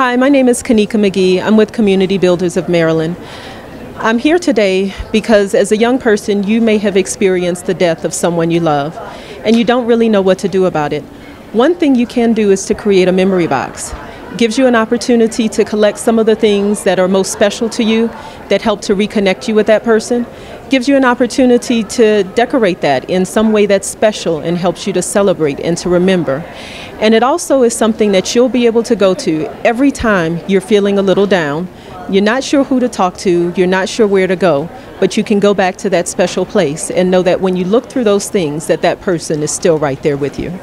Hi, my name is Kanika Magee. I'm with Community Builders of Maryland. I'm here today because as a young person, you may have experienced the death of someone you love, and you don't really know what to do about it. One thing you can do is to create a memory box. gives you an opportunity to collect some of the things that are most special to you that help to reconnect you with that person. Gives you an opportunity to decorate that in some way that's special and helps you to celebrate and to remember. And it also is something that you'll be able to go to every time you're feeling a little down. You're not sure who to talk to, you're not sure where to go, but you can go back to that special place and know that when you look through those things that that person is still right there with you.